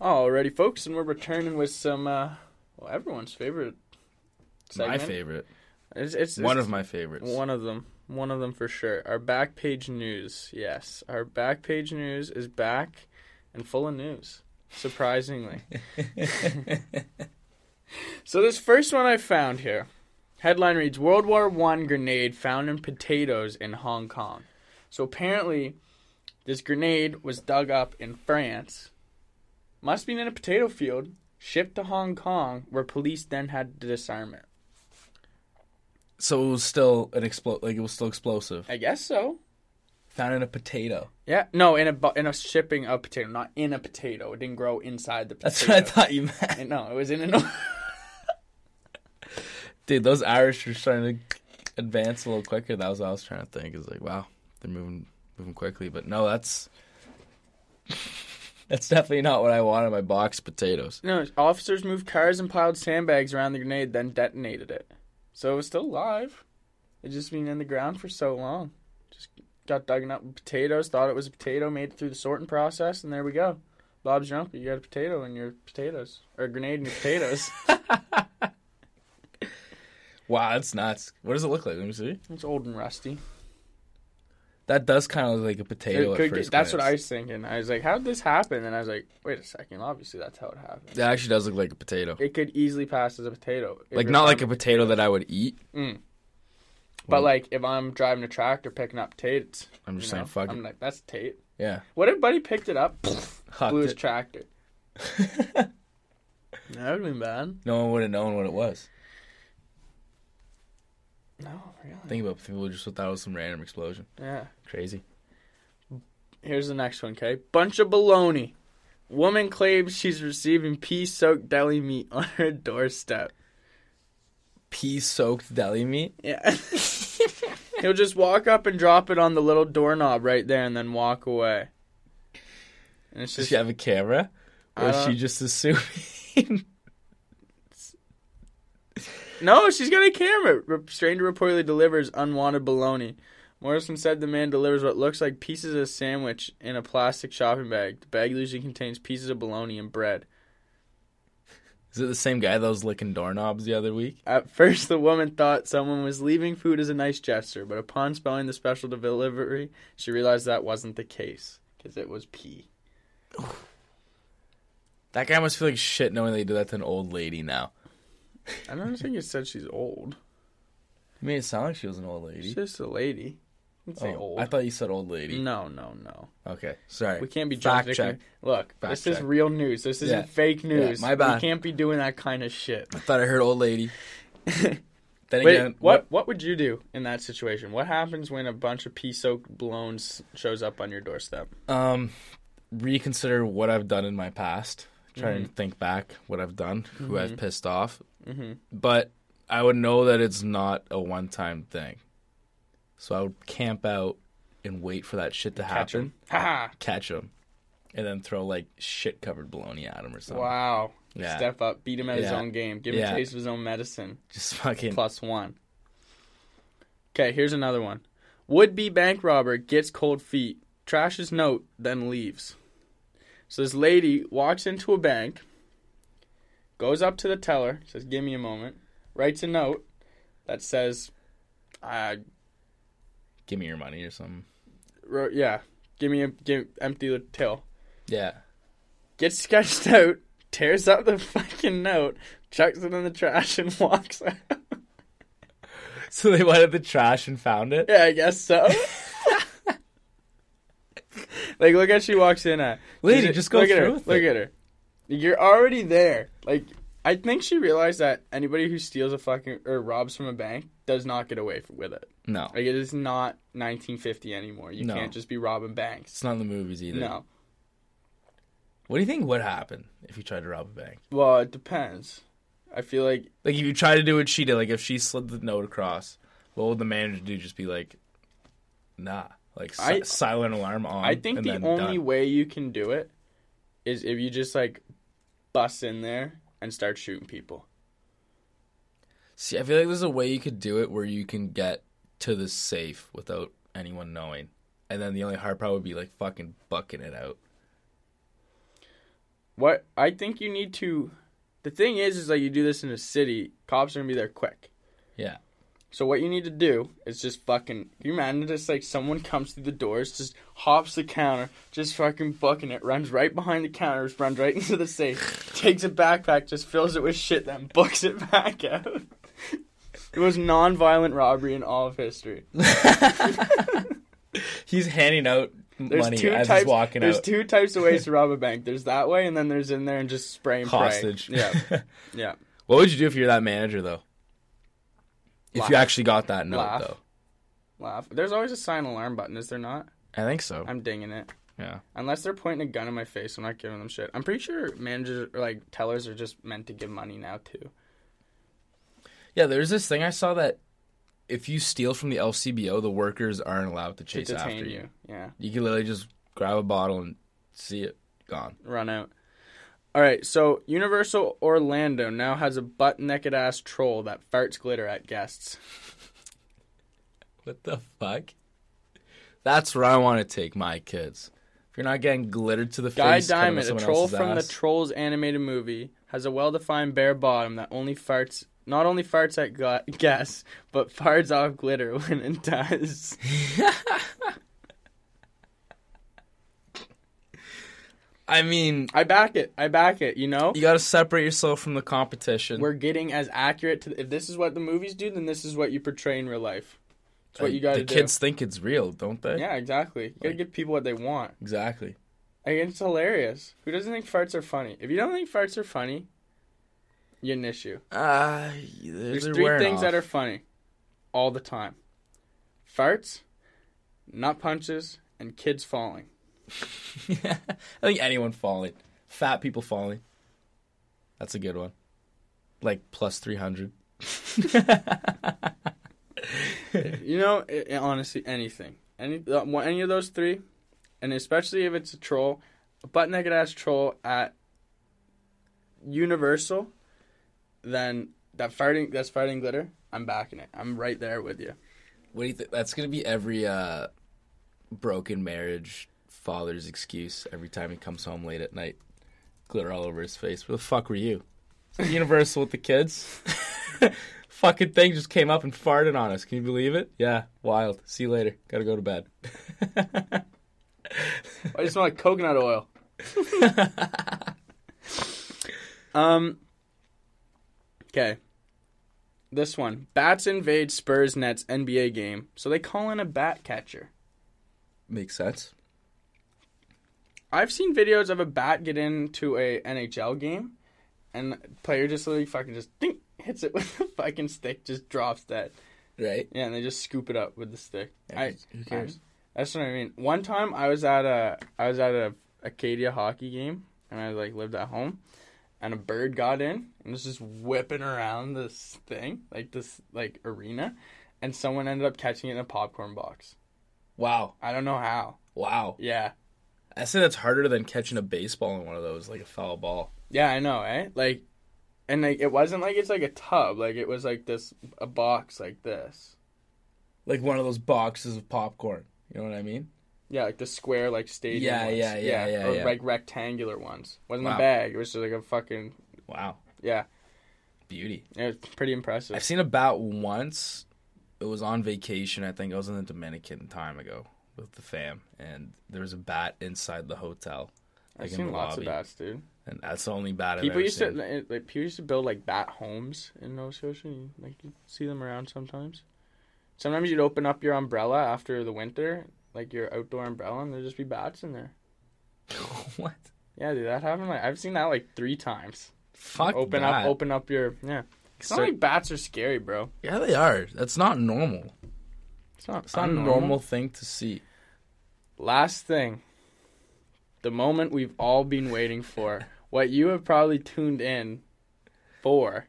Alrighty, folks, and we're returning with some, uh, well, everyone's favorite segment. My favorite. It's, it's, One it's of my favorites. one of them. One of them for sure. Our back page news. Yes, our back page news is back and full of news. Surprisingly. so this first one I found here. Headline reads World War One grenade found in potatoes in Hong Kong. So apparently this grenade was dug up in France. Must be in a potato field, shipped to Hong Kong, where police then had to disarm it. so it was still an explo like it was still explosive. I guess so. Found in a potato. Yeah, no, in a bu- in a shipping of potato, not in a potato. It didn't grow inside the potato. That's what I thought you meant. No, it was in an. Dude, those Irish are starting to advance a little quicker. That was what I was trying to think. Is like, wow, they're moving moving quickly. But no, that's that's definitely not what I want in my box potatoes. no, officers moved cars and piled sandbags around the grenade, then detonated it. So it was still alive. It just been in the ground for so long. Just got dug up with potatoes. Thought it was a potato. Made it through the sorting process, and there we go. Bob's your uncle. You got a potato in your potatoes, or a grenade in your potatoes. Wow, that's nuts. What does it look like? Let me see. it's old and rusty. That does kind of look like a potato It at could first get- that's what I was thinking. I was like, how did this happen? And I was like, wait a second. Obviously, that's how it happened. It actually does look like a potato. It could easily pass as a potato. Like not like a farming potato that I would eat. Mm. But Well- like, if I'm driving a tractor picking up Tates, I'm you just know, saying, fuck I'm it. like, that's Tate. Yeah. What if Buddy picked it up, Hucked blew his it. tractor? That would have been bad. no one would have known what it was. No, really. Think about people just thought it was some random explosion. Yeah. Crazy. Here's the next one. Okay, bunch of baloney. Woman claims she's receiving pea-soaked deli meat on her doorstep. Pea soaked deli meat. Yeah. He'll just walk up and drop it on the little doorknob right there and then walk away. And it's Does just she have a camera? Or is she just assuming? No, she's got a camera. Re- Stranger reportedly delivers unwanted bologna. Morrison said the man delivers what looks like pieces of sandwich in a plastic shopping bag. The bag usually contains pieces of bologna and bread. Is it the same guy that was licking doorknobs the other week? At first, the woman thought someone was leaving food as a nice gesture, but upon spelling the special delivery, she realized that wasn't the case because it was pea. That guy must feel like shit knowing they did that to an old lady now. I don't think it said she's old. You made it sound like she was an old lady. She's just a lady. Say Oh, old. I thought you said old lady. no, no, no. Okay, sorry. We can't be Fact jumping. check. Look, Fact this is check. real news. This isn't Yeah. fake news. my bad. We can't be doing that kind of shit. I thought I heard old lady. then Wait, again, what what would you do in that situation? What happens when a bunch of pea-soaked balloons shows up on your doorstep? Um, reconsider what I've done in my past. Try Mm-hmm. to think back what I've done, who I've pissed off. Hmm But I would know that it's not a one-time thing. So I would camp out and wait for that shit to Catch happen. him. Ha Catch him, and then throw like shit-covered bologna at him or something. Wow. Yeah. Step up, beat him at his Yeah. own game, give him Yeah. a taste of his own medicine. Just fucking. Plus one. Okay, here's another one. Would-be bank robber gets cold feet, trashes note, then leaves. So this lady walks into a bank, goes up to the teller, says, "Give me a moment," writes a note that says, "Uh, Give me your money or something. ro- yeah, give me a give empty the till." Yeah. Gets sketched out, tears up the fucking note, chucks it in the trash, and walks out. So they went at the trash and found it. Yeah, I guess so. like, look at she walks in at. Lady, just go look at her. through Look it. at her. You're already there. Like, I think she realized that anybody who steals a fucking or robs from a bank does not get away with it. No, Like, it is not 1950 anymore. You No. can't just be robbing banks. it's not in the movies either. No. What do you think would happen if you tried to rob a bank? Well, it depends. I feel like Like if you try to do what she did, like if she slid the note across, what would the manager do? Just be like, nah, like si- I- silent alarm on. I think the only done. way you can do it is if you just like bust in there and start shooting people. See, I feel like there's a way you could do it where you can get to the safe without anyone knowing, and then the only hard part would be like fucking bucking it out. what I think you need to. The thing is, is like you do this in a city, cops are gonna be there quick. Yeah. So what you need to do is just fucking. You imagine just like someone comes through the doors, just hops the counter, just fucking booking it, runs right behind the counter, runs right into the safe, takes a backpack, just fills it with shit, then books it back out. it was non-violent robbery in all of history. He's handing out There's money two as types. he's walking out. there's two types of ways to rob a bank. There's that way, and then there's in there and just spray and pray. Hostage. Yeah, yeah. what would you do if you're that manager though? If you actually got that note Laugh. though. Laugh. There's always a sign alarm button, is there not? I think so. I'm dinging it. Yeah. Unless they're pointing a gun in my face, I'm not giving them shit. I'm pretty sure managers or like tellers are just meant to give money now too. Yeah, there's this thing I saw that if you steal from the LCBO, the workers aren't allowed to To chase detain after you. you. Yeah. You can literally just grab a bottle and see it gone. Run out. All right, so Universal Orlando now has a butt naked ass troll that farts glitter at guests. What the fuck? That's where I want to take my kids. If you're not getting glittered to the Guy face, coming Diamond, a troll from ass. the Trolls animated movie, has a well-defined bare bottom that only farts, not only farts at guests, but farts off glitter when it does. I mean, I back it. I back it. You know, you got to separate yourself from the competition. we're getting as accurate to. If this is what the movies do, then this is what you portray in real life. It's what you got to do. the kids think it's real, don't they? Yeah, exactly. You gotta Like- give people what they want. Exactly. Like, it's hilarious. Who doesn't think farts are funny? If you don't think farts are funny, you're an issue. Uh, There's three things that are funny all the time farts, nut punches, and kids falling. I think anyone falling, fat people falling. That's a good one. Like plus three hundred. You know, i i- honestly, anything. Any, uh, any of those three, and especially if it's a troll, a butt naked ass troll at Universal, then that farting, that's fighting glitter, I'm backing it. I'm right there with you. What do you think? That's gonna be every uh, broken marriage father's excuse every time he comes home late at night. Glitter all over his face. Where the fuck were you? Universal with the kids. Fucking thing just came up and farted on us. Can you believe it? Yeah, wild. See you later. Gotta go to bed. I just like coconut oil. um. Okay. This one. Bats invade Spurs Nets NBA game, so they call in a bat catcher. Makes sense. I've seen videos of a bat get into a NHL game, and the player just literally fucking just ding, hits it with a fucking stick, just drops dead. Right? Yeah, and they just scoop it up with the stick. Yeah, I, who cares? That's what I mean. One time I was at a I was at a Acadia hockey game and I like lived at home and a bird got in and was just whipping around this thing, like this like arena, and someone ended up catching it in a popcorn box. Wow. I don't know how. Wow. Yeah. I say that's harder than catching a baseball in one of those, like a foul ball. Yeah, I know, eh? Like and like it wasn't like it's like a tub, like it was like this a box like this. Like one of those boxes of popcorn. You know what I mean? Yeah, like the square like stadium Yeah, ones. yeah, yeah, yeah, Or yeah. like rectangular ones. Wasn't Wow. a bag, it was just like a fucking Wow. yeah. Beauty. It was pretty impressive. I've seen about once. It was on vacation. I think I was in the Dominican time ago with the fam, and there was a bat inside the hotel, like I've in seen the lots lobby. of bats, dude. and that's the only bat I've People ever used seen. to like people used to build like bat homes in Nova Scotia. You, like you see them around sometimes. Sometimes you'd open up your umbrella after the winter, like your outdoor umbrella, and there'd just be bats in there. what? Yeah, dude, that happened. Like I've seen that like three times. Fuck open that. up, open up your yeah. It's not like bats are scary, bro. Yeah, they are. That's not normal. It's not. It's not a normal thing to see. Last thing, the moment we've all been waiting for, what you have probably tuned in for,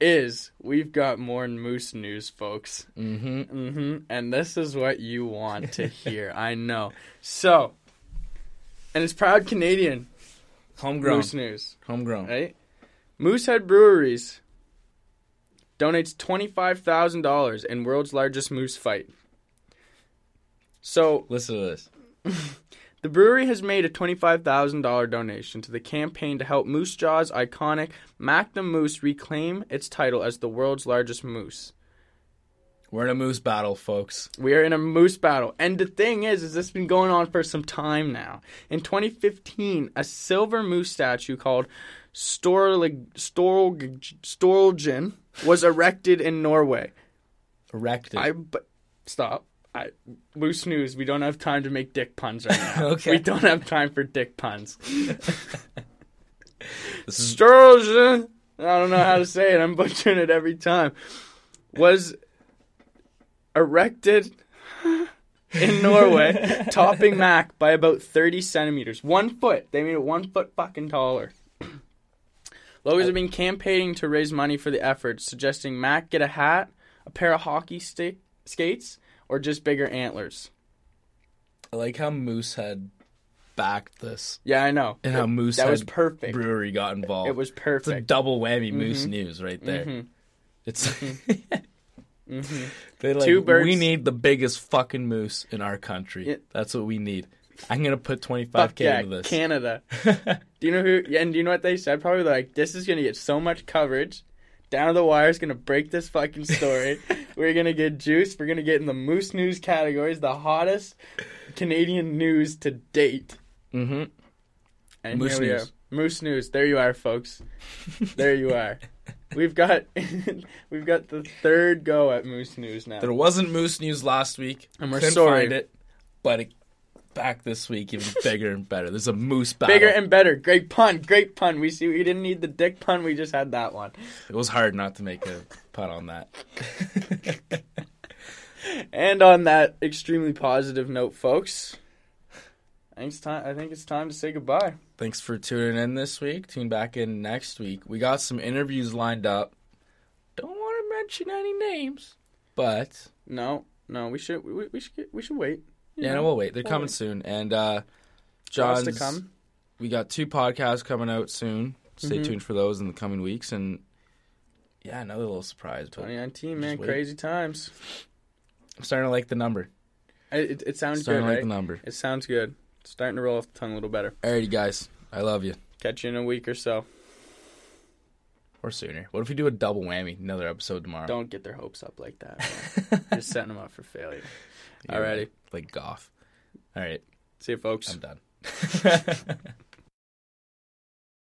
is we've got more moose news, folks. Mm-hmm. hmm And this is what you want to hear. I know. So, and it's proud Canadian Homegrown. moose news, Homegrown. right? Moosehead Breweries donates twenty five thousand dollars in world's largest moose fight. So Listen to this. The brewery has made a $25,000 donation to the campaign to help Moose Jaw's iconic Mac the Moose reclaim its title as the world's largest moose. We're in a moose battle, folks. We are in a moose battle. And the thing is, is this has been going on for some time now. In 2015, a silver moose statue called Storlig- Storlgen was erected in Norway. Erected. I but stop. I moose news. We don't have time to make dick puns right now. Okay. We don't have time for dick puns. Is Storlgen. I don't know how to say it. I'm butchering it every time. Was erected in Norway, topping Mac by about 30 centimeters. One foot. They made it one foot fucking taller. Logos have been campaigning to raise money for the effort, suggesting Mac get a hat, a pair of hockey stick skates, or just bigger antlers. I like how Moosehead backed this Yeah, I know. and how Moose that was perfect. Brewery got involved. It was perfect. it's a double whammy Moose news right there. Mhm. It's Mhm. they like Two birds- we need the biggest fucking moose in our country. Yeah. That's what we need. I'm gonna put 25k Fuck yeah, into this. Canada. Do you know who? Yeah, and do you know what they said? Probably like, this is gonna get so much coverage. Down to the wire is gonna break this fucking story. We're gonna get juice. We're gonna get in the Moose News categories, the hottest Canadian news to date. mm-hmm. And Moose here we News. are. Moose News. There you are, folks. there you are. We've got we've got the third go at Moose News now. There wasn't Moose news last week, And we're Couldn't sorry. find it, but it, back this week even bigger and better. There's a Moose battle. Bigger and better. Great pun. Great pun. We see we didn't need the dick pun. We just had that one. it was hard not to make a pun on that. And on that extremely positive note, folks, I think time. I think it's time to say goodbye. Thanks for tuning in this week. Tune back in next week. We got some interviews lined up. Don't want to mention any names, but No, no, we should we, we should we should wait. Yeah, know, no, we'll wait. They're we'll coming wait. soon. And uh, John's to come. We got two podcasts coming out soon. Stay Mhm. tuned for those in the coming weeks. And yeah, another little surprise. 2019, man, wait. crazy times. I'm starting to like the number. It, it, it sounds starting good, to like right? the number. It sounds good. It's starting to roll off the tongue a little better. Alrighty, guys. I love you. Catch you in a week or so. Or sooner. What if we do a double whammy? Another episode tomorrow. Don't get their hopes up like that. Just setting them up for failure. You're Alrighty. Like Goff. All right. See you, folks. I'm done.